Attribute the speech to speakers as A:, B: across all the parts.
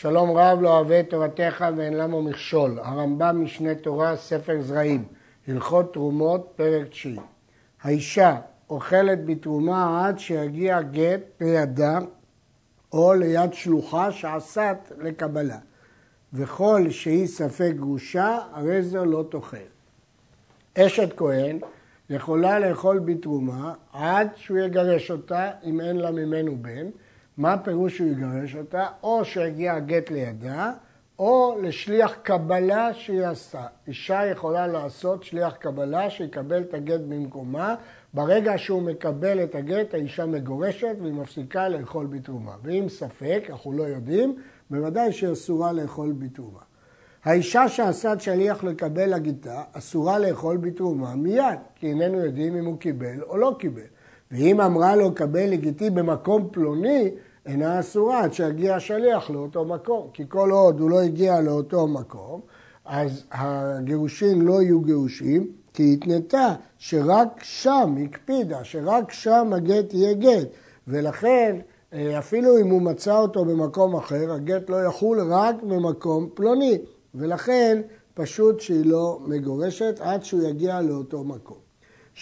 A: שלום רב לא אוהב את תורתך ואין למה מכשול. הרמב"ם משנה תורה, ספר זרעים, הלכות תרומות, פרק תשיעי. האישה אוכלת בתרומה עד שיגיע גט לידה או ליד שלוחה שעשת לקבלה. וכל שהיא ספק גרושה, הרי זו לא תאכל. אשת כהן יכולה לאכול בתרומה עד שהוא יגרש אותה אם אין לה ממנו בן. מה פירוש שהוא יגרש אותה? או שיגיע הגט לידה, או לשליח קבלה שהיא עשתה. אישה יכולה לעשות שליח קבלה שיקבל את הגט במקומה. ברגע שהוא מקבל את הגט, האישה מגורשת והיא מפסיקה לאכול בתרומה. ואם ספק, אנחנו לא יודעים, בוודאי שהיא אסורה לאכול בתרומה. האישה שעשת שליח לקבל הגיטה, אסורה לאכול בתרומה מיד, כי איננו יודעים אם הוא קיבל או לא קיבל. ואם אמרה לו קבל לגיטי במקום פלוני, אינה אסורה עד שיגיע השליח לאותו מקום. כי כל עוד הוא לא הגיע לאותו מקום, אז הגירושין לא יהיו גירושים, כי היא התנתה שרק שם, הקפידה, שרק שם הגט יהיה גט. ולכן, אה, אפילו אם הוא מצא אותו במקום אחר, הגט לא יחול רק במקום פלוני. ולכן, פשוט שהיא לא מגורשת עד שהוא יגיע לאותו מקום.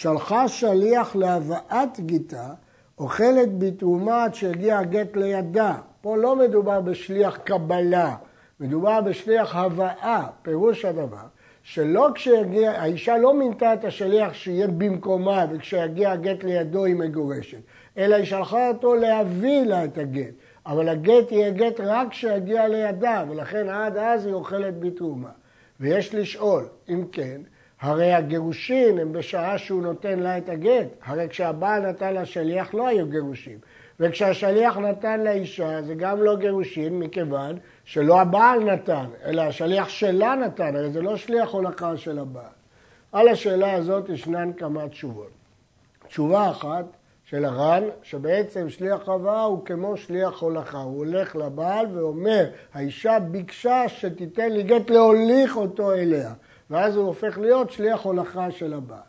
A: שלחה שליח להבאת גיתה, אוכלת בתרומה עד שיגיע הגט לידה. פה לא מדובר בשליח קבלה, מדובר בשליח הבאה, פירוש הדבר, שלא כשיגיע, האישה לא מינתה את השליח שיהיה במקומה וכשיגיע הגט לידו היא מגורשת, אלא היא שלחה אותו להביא לה את הגט. אבל הגט יהיה גט רק כשיגיע לידה, ולכן עד אז היא אוכלת בתרומה. ויש לשאול, אם כן, הרי הגירושין הם בשעה שהוא נותן לה את הגט. הרי כשהבעל נתן לשליח לא היו גירושין. וכשהשליח נתן לאישה זה גם לא גירושין מכיוון שלא הבעל נתן, אלא השליח שלה נתן, הרי זה לא שליח הולכה של הבעל. על השאלה הזאת ישנן כמה תשובות. תשובה אחת של הר"ן, שבעצם שליח הבאה הוא כמו שליח הולכה, הוא הולך לבעל ואומר, האישה ביקשה שתיתן לי גט להוליך אותו אליה. ואז הוא הופך להיות שליח הולכה של הבעל.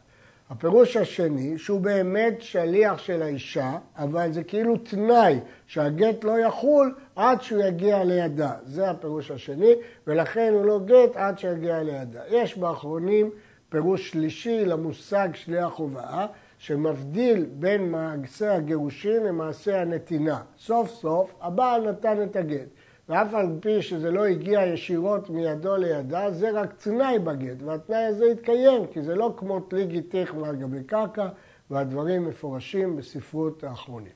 A: הפירוש השני, שהוא באמת שליח של האישה, אבל זה כאילו תנאי שהגט לא יחול עד שהוא יגיע לידה. זה הפירוש השני, ולכן הוא לא גט עד שיגיע לידה. יש באחרונים פירוש שלישי למושג שליח הובאה, שמבדיל בין מעשה הגירושין למעשה הנתינה. סוף סוף הבעל נתן את הגט. ואף על פי שזה לא הגיע ישירות מידו לידה, זה רק תנאי בגט, והתנאי הזה התקיים, כי זה לא כמו תלי גיתך מעל גבי קרקע, והדברים מפורשים בספרות האחרונים.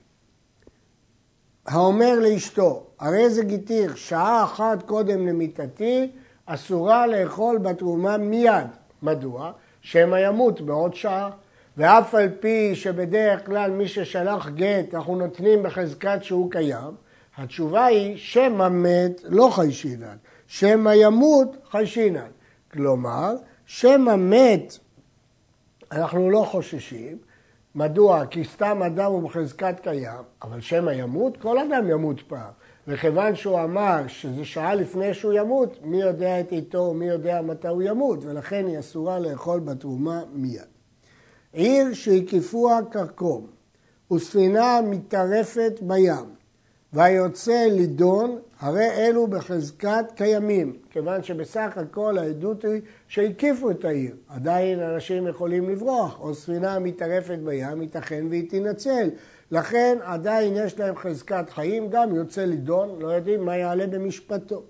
A: האומר לאשתו, הרי זה גיתיך שעה אחת קודם למיתתי, אסורה לאכול בתרומה מיד. מדוע? שמא ימות בעוד שעה. ואף על פי שבדרך כלל מי ששלח גט, אנחנו נותנים בחזקת שהוא קיים, התשובה היא שמא מת לא חיישינן, שמא ימות חיישינן. כלומר, שמא מת אנחנו לא חוששים. מדוע? כי סתם אדם הוא בחזקת קיים, אבל שמא ימות, כל אדם ימות פעם. וכיוון שהוא אמר שזה שעה לפני שהוא ימות, מי יודע את עיתו, מי יודע מתי הוא ימות, ולכן היא אסורה לאכול בתרומה מיד. עיר שהקיפוה כרכום, וספינה מטרפת בים, והיוצא לידון, הרי אלו בחזקת קיימים, כיוון שבסך הכל העדות היא שהקיפו את העיר. עדיין אנשים יכולים לברוח, או ספינה מתערפת בים, ייתכן והיא תינצל. לכן עדיין יש להם חזקת חיים, גם יוצא לידון, לא יודעים מה יעלה במשפטו.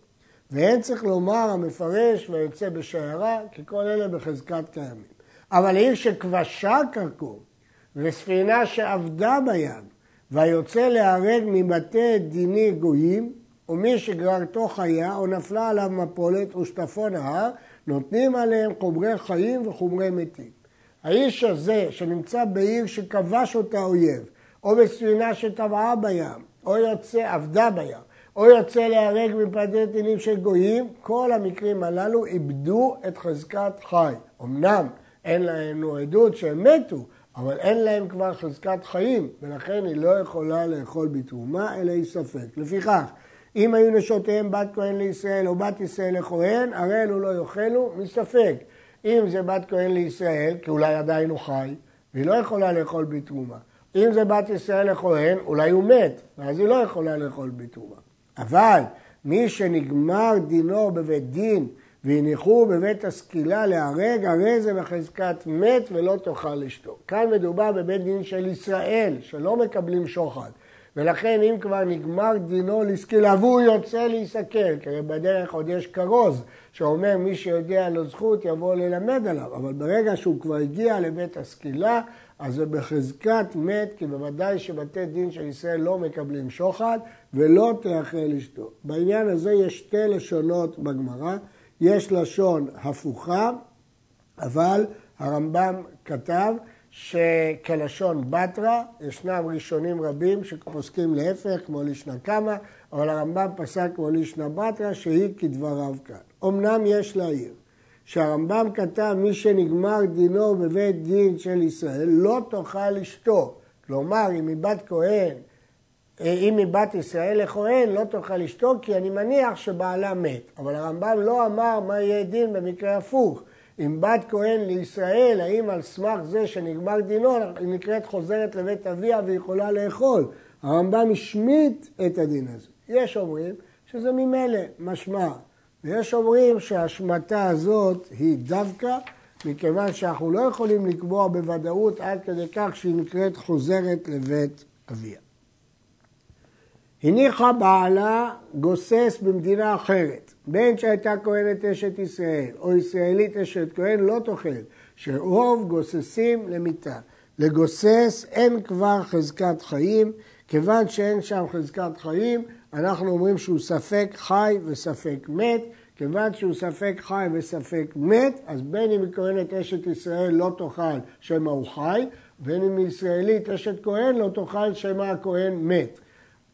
A: ואין צריך לומר המפרש והיוצא בשיירה, כי כל אלה בחזקת קיימים. אבל עיר שכבשה כרכום, וספינה שעבדה בים, והיוצא להרג מבתי דיני גויים, ומי שגררתו חיה או נפלה עליו מפולת ושטפו נהר, נותנים עליהם חומרי חיים וחומרי מתים. האיש הזה שנמצא בעיר שכבש אותה אויב, או בספינה שטבעה בים, או יוצא, עבדה בים, או יוצא להיהרג מפדי דינים של גויים, כל המקרים הללו איבדו את חזקת חי. אמנם אין לנו עדות שהם מתו, אבל אין להם כבר חזקת חיים, ולכן היא לא יכולה לאכול בתרומה, אלא היא ספק. לפיכך, אם היו נשותיהם בת כהן לישראל או בת ישראל לכהן, הרי אלו לא יאכלו מספק. אם זה בת כהן לישראל, כי אולי עדיין הוא חי, והיא לא יכולה לאכול בתרומה. אם זה בת ישראל לכהן, אולי הוא מת, ואז היא לא יכולה לאכול בתרומה. אבל מי שנגמר דינו בבית דין והניחו בבית הסקילה להרג, הרי זה בחזקת מת ולא תאכל אשתו. כאן מדובר בבית דין של ישראל, שלא מקבלים שוחד. ולכן אם כבר נגמר דינו לסקילה והוא יוצא להיסקל, כי בדרך עוד יש כרוז שאומר מי שיודע לו זכות יבוא ללמד עליו, אבל ברגע שהוא כבר הגיע לבית הסקילה, אז זה בחזקת מת, כי בוודאי שבתי דין של ישראל לא מקבלים שוחד ולא תאכל אשתו. בעניין הזה יש שתי לשונות בגמרא. יש לשון הפוכה, אבל הרמב"ם כתב שכלשון בתרא, ישנם ראשונים רבים שפוסקים להפך, כמו לישנא קמא, אבל הרמב"ם פסק כמו לישנא בתרא, שהיא כדבריו כאן. אמנם יש להעיר שהרמב"ם כתב מי שנגמר דינו בבית דין של ישראל לא תאכל אשתו. כלומר, אם היא בת כהן אם היא בת ישראל לכהן, לא תאכל אשתו, כי אני מניח שבעלה מת. אבל הרמב"ם לא אמר מה יהיה דין במקרה הפוך. אם בת כהן לישראל, האם על סמך זה שנגמר דינו, היא נקראת חוזרת לבית אביה ויכולה לאכול. הרמב"ם השמיט את הדין הזה. יש אומרים שזה ממילא משמע, ויש אומרים שההשמטה הזאת היא דווקא מכיוון שאנחנו לא יכולים לקבוע בוודאות עד כדי כך שהיא נקראת חוזרת לבית אביה. הניחה בעלה גוסס במדינה אחרת, בין שהייתה כהנת אשת ישראל או ישראלית אשת כהן לא תאכלת, שרוב גוססים למיתה. לגוסס אין כבר חזקת חיים, כיוון שאין שם חזקת חיים, אנחנו אומרים שהוא ספק חי וספק מת, כיוון שהוא ספק חי וספק מת, אז בין אם היא כהנת אשת ישראל לא תאכל שמא הוא חי, בין אם היא ישראלית אשת כהן לא תאכל שמא הכהן מת.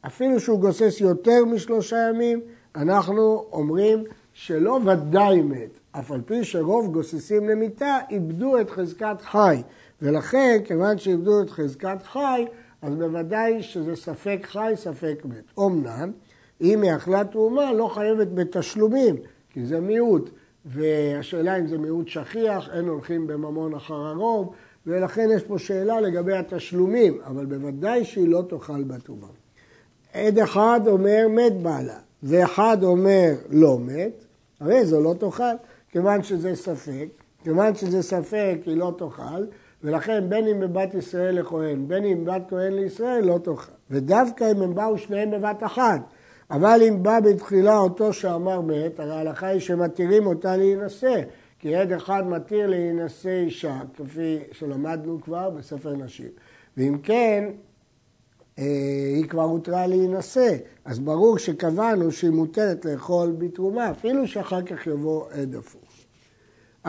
A: אפילו שהוא גוסס יותר משלושה ימים, אנחנו אומרים שלא ודאי מת, אף על פי שרוב גוססים למיתה איבדו את חזקת חי. ולכן, כיוון שאיבדו את חזקת חי, אז בוודאי שזה ספק חי, ספק מת. אמנם, אם היא אכלה תרומה, לא חייבת בתשלומים, כי זה מיעוט. והשאלה אם זה מיעוט שכיח, אין הולכים בממון אחר הרוב, ולכן יש פה שאלה לגבי התשלומים, אבל בוודאי שהיא לא תאכל בתרומה. עד אחד אומר מת בעלה, ואחד אומר לא מת, הרי זו לא תאכל, כיוון שזה ספק, כיוון שזה ספק היא לא תאכל, ולכן בין אם בבת ישראל לכהן, בין אם בת כהן לישראל לא תאכל. ודווקא אם הם באו שניהם בבת אחת, אבל אם בא בתחילה אותו שאמר מת, הרי ההלכה היא שמתירים אותה להינשא, כי עד אחד מתיר להינשא אישה, כפי שלמדנו כבר בספר נשים. ואם כן, היא כבר הותרה להינשא, אז ברור שקבענו שהיא מותרת לאכול בתרומה, אפילו שאחר כך יבוא עד הפוך.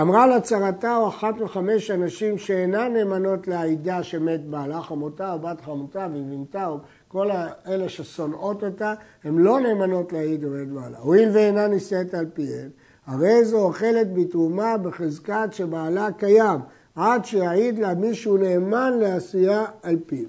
A: אמרה לצרתה או אחת מחמש אנשים שאינן נאמנות לעדה שמת בעלה, חמותה או בת חמותה ובנתה או כל אלה ששונאות אותה, הן לא נאמנות להעיד עובד בעלה. הואיל ואינה נישאת על פיהן, הרי זו אוכלת בתרומה בחזקת שבעלה קיים, עד שיעיד לה מישהו נאמן לעשייה על פיו.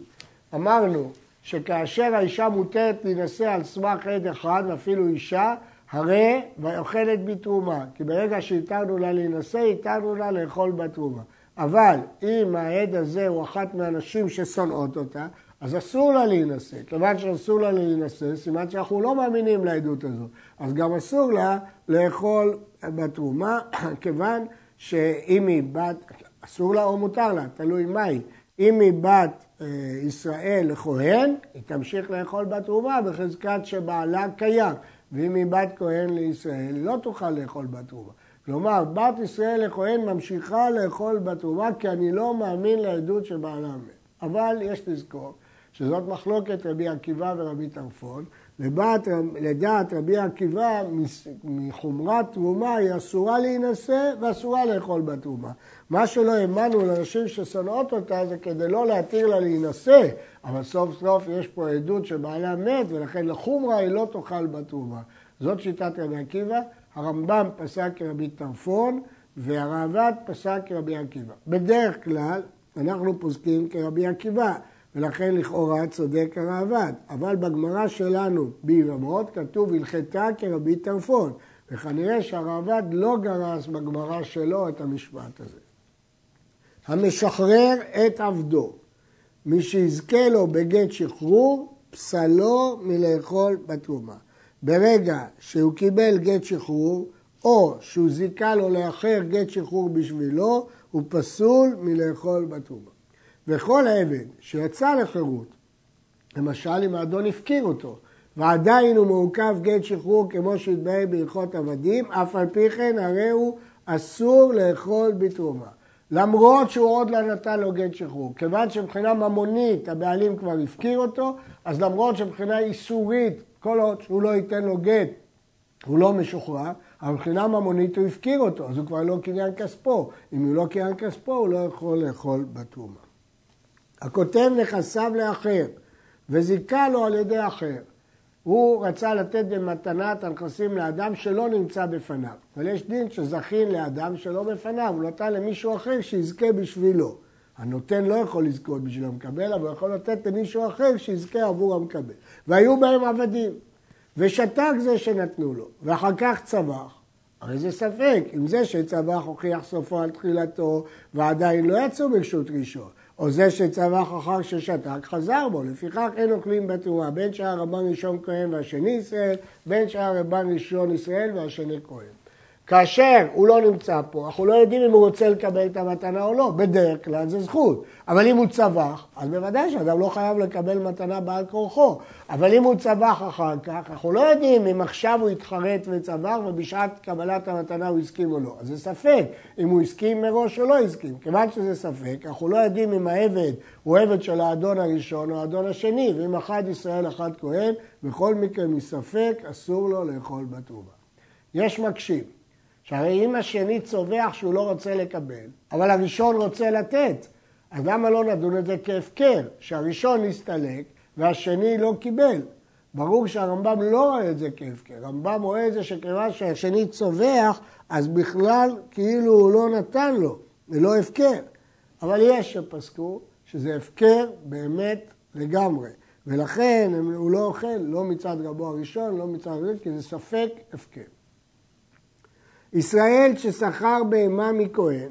A: אמרנו שכאשר האישה מותרת להינשא על סמך עד אחד, ואפילו אישה, הרי ואוכלת בתרומה. כי ברגע שהתרנו לה להינשא, התרנו לה לאכול בתרומה. אבל אם העד הזה הוא אחת מהנשים ששונאות אותה, אז אסור לה להינשא. כיוון שאסור לה להינשא, סימן שאנחנו לא מאמינים לעדות הזאת. אז גם אסור לה לאכול בתרומה, כיוון שאם היא בת, אסור לה או מותר לה, תלוי מה היא. אם היא בת ישראל לכהן, היא תמשיך לאכול בתרומה בחזקת שבעלה קיים. ואם היא בת כהן לישראל, לא תוכל לאכול בתרומה. כלומר, בת ישראל לכהן ממשיכה לאכול בתרומה, כי אני לא מאמין לעדות שבעלה מת. אבל יש לזכור שזאת מחלוקת רבי עקיבא ורבי טרפון, לבת, לדעת רבי עקיבא, מחומרת תרומה היא אסורה להינשא ואסורה לאכול בתרומה. מה שלא האמנו לנשים ששונאות אותה זה כדי לא להתיר לה להינשא, אבל סוף סוף יש פה עדות שבעלה מת ולכן לחומרה היא לא תאכל בתרומה. זאת שיטת רבי עקיבא, הרמב"ם פסק כרבי טרפון והראב"ד פסק כרבי עקיבא. בדרך כלל אנחנו פוסקים כרבי עקיבא. ולכן לכאורה צודק הראב"ד. אבל בגמרא שלנו ביבמות כתוב הלכתה כרבי טרפון, וכנראה שהראב"ד לא גרס בגמרא שלו את המשפט הזה. המשחרר את עבדו, מי שיזכה לו בגט שחרור, פסלו מלאכול בתרומה. ברגע שהוא קיבל גט שחרור, או שהוא זיכה לו לאחר גט שחרור בשבילו, הוא פסול מלאכול בתרומה. וכל עבד שיצא לחירות, למשל אם האדון הפקיר אותו, ועדיין הוא מעוכב גט שחרור כמו שהתבהר בהלכות עבדים, אף על פי כן הרי הוא אסור לאכול בתרומה. למרות שהוא עוד לא נתן לו גט שחרור. כיוון שמבחינה ממונית הבעלים כבר הפקיר אותו, אז למרות שמבחינה איסורית, כל עוד שהוא לא ייתן לו גט, הוא לא משוחרר, אבל מבחינה ממונית הוא הפקיר אותו, אז הוא כבר לא קניין כספו. אם הוא לא קניין כספו, הוא לא יכול לאכול בתרומה. הכותב נכסיו לאחר, וזיכה לו על ידי אחר. הוא רצה לתת במתנה את הנכסים לאדם שלא נמצא בפניו. אבל יש דין שזכין לאדם שלא בפניו, הוא נתן למישהו אחר שיזכה בשבילו. הנותן לא יכול לזכות בשביל המקבל, אבל הוא יכול לתת למישהו אחר שיזכה עבור המקבל. והיו בהם עבדים, ושתק זה שנתנו לו, ואחר כך צבח. הרי זה ספק, אם זה שצבח הוכיח סופו על תחילתו ועדיין לא יצאו ברשות ראשון. או זה שצבח אחר ששתק, חזר בו. לפיכך אין אוכלים בתרומה, בין שהיה רבן ראשון כהן והשני ישראל, בין שהיה רבן ראשון ישראל והשני כהן. כאשר הוא לא נמצא פה, אנחנו לא יודעים אם הוא רוצה לקבל את המתנה או לא, בדרך כלל זה זכות. אבל אם הוא צבח, אז בוודאי שאדם לא חייב לקבל מתנה בעל כורחו. אבל אם הוא צבח אחר כך, אנחנו לא יודעים אם עכשיו הוא התחרט וצבח ובשעת קבלת המתנה הוא הסכים או לא. אז זה ספק אם הוא הסכים מראש או לא הסכים. כיוון שזה ספק, אנחנו לא יודעים אם העבד הוא עבד של האדון הראשון או האדון השני, ואם אחד ישראל אחד כהן, בכל מקרה מספק אסור לו לאכול בתרומה. יש מקשים. שהרי אם השני צווח שהוא לא רוצה לקבל, אבל הראשון רוצה לתת, אז למה לא נדון את זה כהפקר, שהראשון נסתלק והשני לא קיבל? ברור שהרמב"ם לא רואה את זה כהפקר, הרמב"ם רואה את זה שכיוון שהשני צווח, אז בכלל כאילו הוא לא נתן לו, זה לא הפקר. אבל יש שפסקו שזה הפקר באמת לגמרי, ולכן הוא לא אוכל לא מצד רבו הראשון, לא מצד הראשון, כי זה ספק הפקר. ישראל ששכר בהמה מכהן,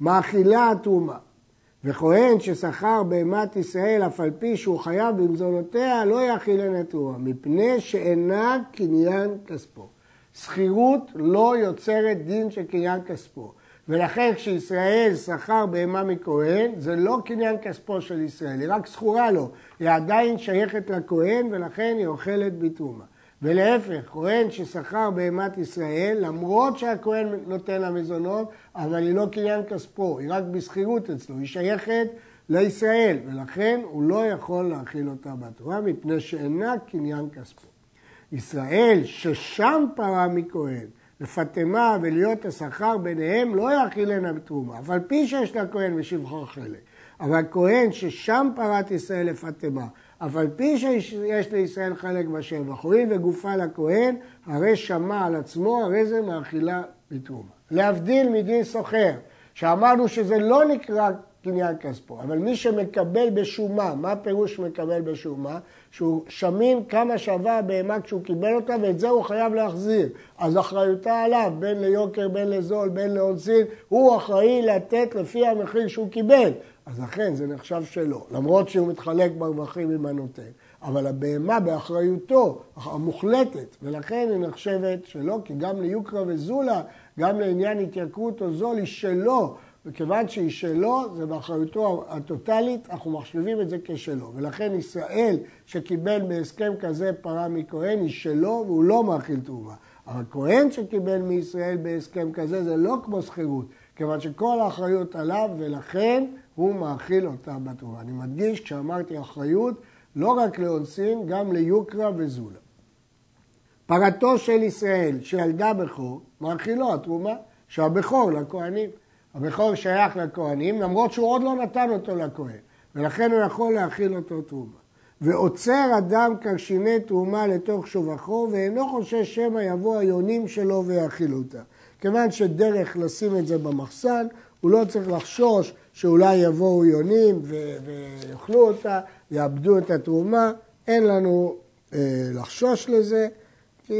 A: מאכילה התרומה. וכהן ששכר בהמת ישראל, אף על פי שהוא חייב במזונותיה, לא יאכילן התרומה, מפני שאינה קניין כספו. שכירות לא יוצרת דין של קניין כספו. ולכן כשישראל שכר בהמה מכהן, זה לא קניין כספו של ישראל, היא רק זכורה לו. היא עדיין שייכת לכהן ולכן היא אוכלת בתרומה. ולהפך, כהן ששכר בהמת ישראל, למרות שהכהן נותן לה מזונות, אבל היא לא קניין כספו, היא רק בשכירות אצלו, היא שייכת לישראל, ולכן הוא לא יכול להכיל אותה בתורה, מפני שאינה קניין כספו. ישראל ששם פרה מכהן, לפטמה ולהיות השכר ביניהם, לא יאכילנה בתרומה, אף על פי שיש לה כהן ושבחו חלק. אבל כהן ששם פרת ישראל לפטמה, אף על פי שיש לישראל חלק בשבח, הואיל וגופה לכהן, הרי שמע על עצמו, הרי זה מאכילה בתרומה. להבדיל מדין סוחר, שאמרנו שזה לא נקרא קניין כספו, אבל מי שמקבל בשומה, מה פירוש מקבל בשומה? שהוא שמין כמה שווה הבהמה כשהוא קיבל אותה ואת זה הוא חייב להחזיר. אז אחריותה עליו, בין ליוקר, בין לזול, בין לאונסין, הוא אחראי לתת לפי המחיר שהוא קיבל. אז לכן זה נחשב שלו, למרות שהוא מתחלק ברווחים עם הנותן. אבל הבהמה באחריותו המוחלטת, ולכן היא נחשבת שלו, כי גם ליוקרא וזולה, גם לעניין התייקרות או זול, היא שלו. וכיוון שהיא שלו, זה באחריותו הטוטלית, אנחנו מחשיבים את זה כשלו. ולכן ישראל שקיבל בהסכם כזה פרה מכהן היא שלו והוא לא מאכיל תרומה. אבל כהן שקיבל מישראל בהסכם כזה זה לא כמו שכירות, כיוון שכל האחריות עליו ולכן הוא מאכיל אותה בתורה. אני מדגיש, כשאמרתי אחריות, לא רק לאונסין, גם ליוקרא וזולה. פרתו של ישראל שילדה בכור, מאכילו התרומה, שהבכור לכהנים. הבכור שייך לכהנים, למרות שהוא עוד לא נתן אותו לכהן, ולכן הוא יכול להכיל אותו תרומה. ועוצר אדם קרשיני תרומה לתוך שובחו, ואינו חושש שמא יבוא היונים שלו ויאכילו אותה. כיוון שדרך לשים את זה במחסן, הוא לא צריך לחשוש שאולי יבואו יונים ויאכלו אותה, יאבדו את התרומה, אין לנו אה, לחשוש לזה, כי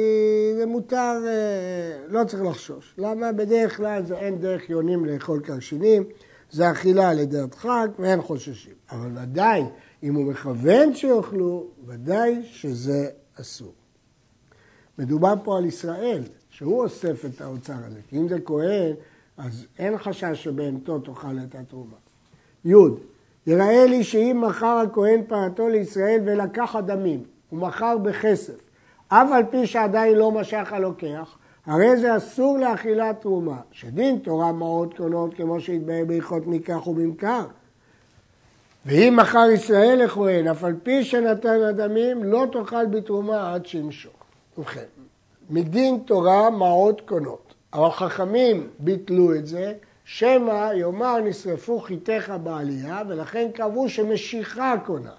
A: זה מותר, אה, לא צריך לחשוש. למה? בדרך כלל זה אין דרך יונים לאכול קרשינים, זה אכילה על ידי הדחק ואין חוששים. אבל ודאי, אם הוא מכוון שיאכלו, ודאי שזה אסור. מדובר פה על ישראל, שהוא אוסף את האוצר הזה. כי אם זה כהן, אז אין חשש שבהמתו תאכל את התרומה. י. יראה לי שאם מכר הכהן פרתו לישראל ולקח הדמים, הוא מכר בכסף, אף על פי שעדיין לא משך הלוקח, הרי זה אסור לאכילת תרומה, שדין תורה מעות קונות כמו שהתבהר בהלכות מקח וממכר. ואם מכר ישראל לכהן, אף על פי שנתן הדמים, לא תאכל בתרומה עד שימשוך. ובכן, מדין תורה מעות קונות. אבל חכמים ביטלו את זה, שמא יאמר נשרפו חיתיך בעלייה, ולכן קבעו שמשיכה קונה.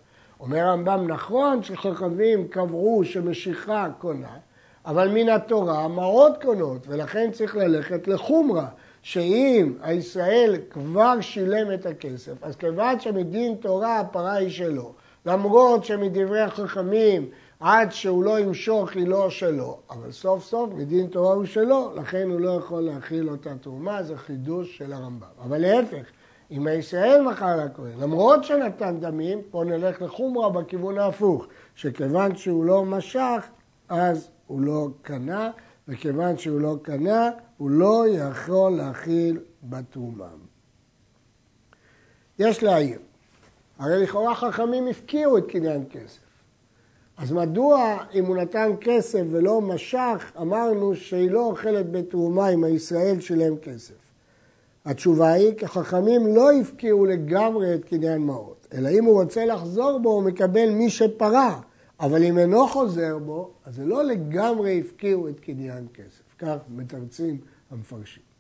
A: אומר הרמב"ם, נכון שחכמים קבעו שמשיכה קונה, אבל מן התורה מעות קונות, ולכן צריך ללכת לחומרה, שאם הישראל כבר שילם את הכסף, אז כיוון שמדין תורה הפרה היא שלו, למרות שמדברי החכמים עד שהוא לא ימשוך היא לא שלו, אבל סוף סוף מדין תורה הוא שלו, לכן הוא לא יכול להכיל אותה תרומה, זה חידוש של הרמב"ם. אבל להפך, אם הישראל מכר לכהן, למרות שנתן דמים, פה נלך לחומרה בכיוון ההפוך, שכיוון שהוא לא משך, אז הוא לא קנה, וכיוון שהוא לא קנה, הוא לא יכול להכיל בתרומה. יש להעיר, הרי לכאורה חכמים הפקיעו את קניין כסף. אז מדוע אם הוא נתן כסף ולא משך, אמרנו שהיא לא אוכלת בתרומה אם הישראל שילם כסף? התשובה היא, כי חכמים לא הפקיעו לגמרי את קניין מעות, אלא אם הוא רוצה לחזור בו, הוא מקבל מי שפרה. אבל אם אינו חוזר בו, אז זה לא לגמרי הפקיעו את קניין כסף. כך מתרצים המפרשים.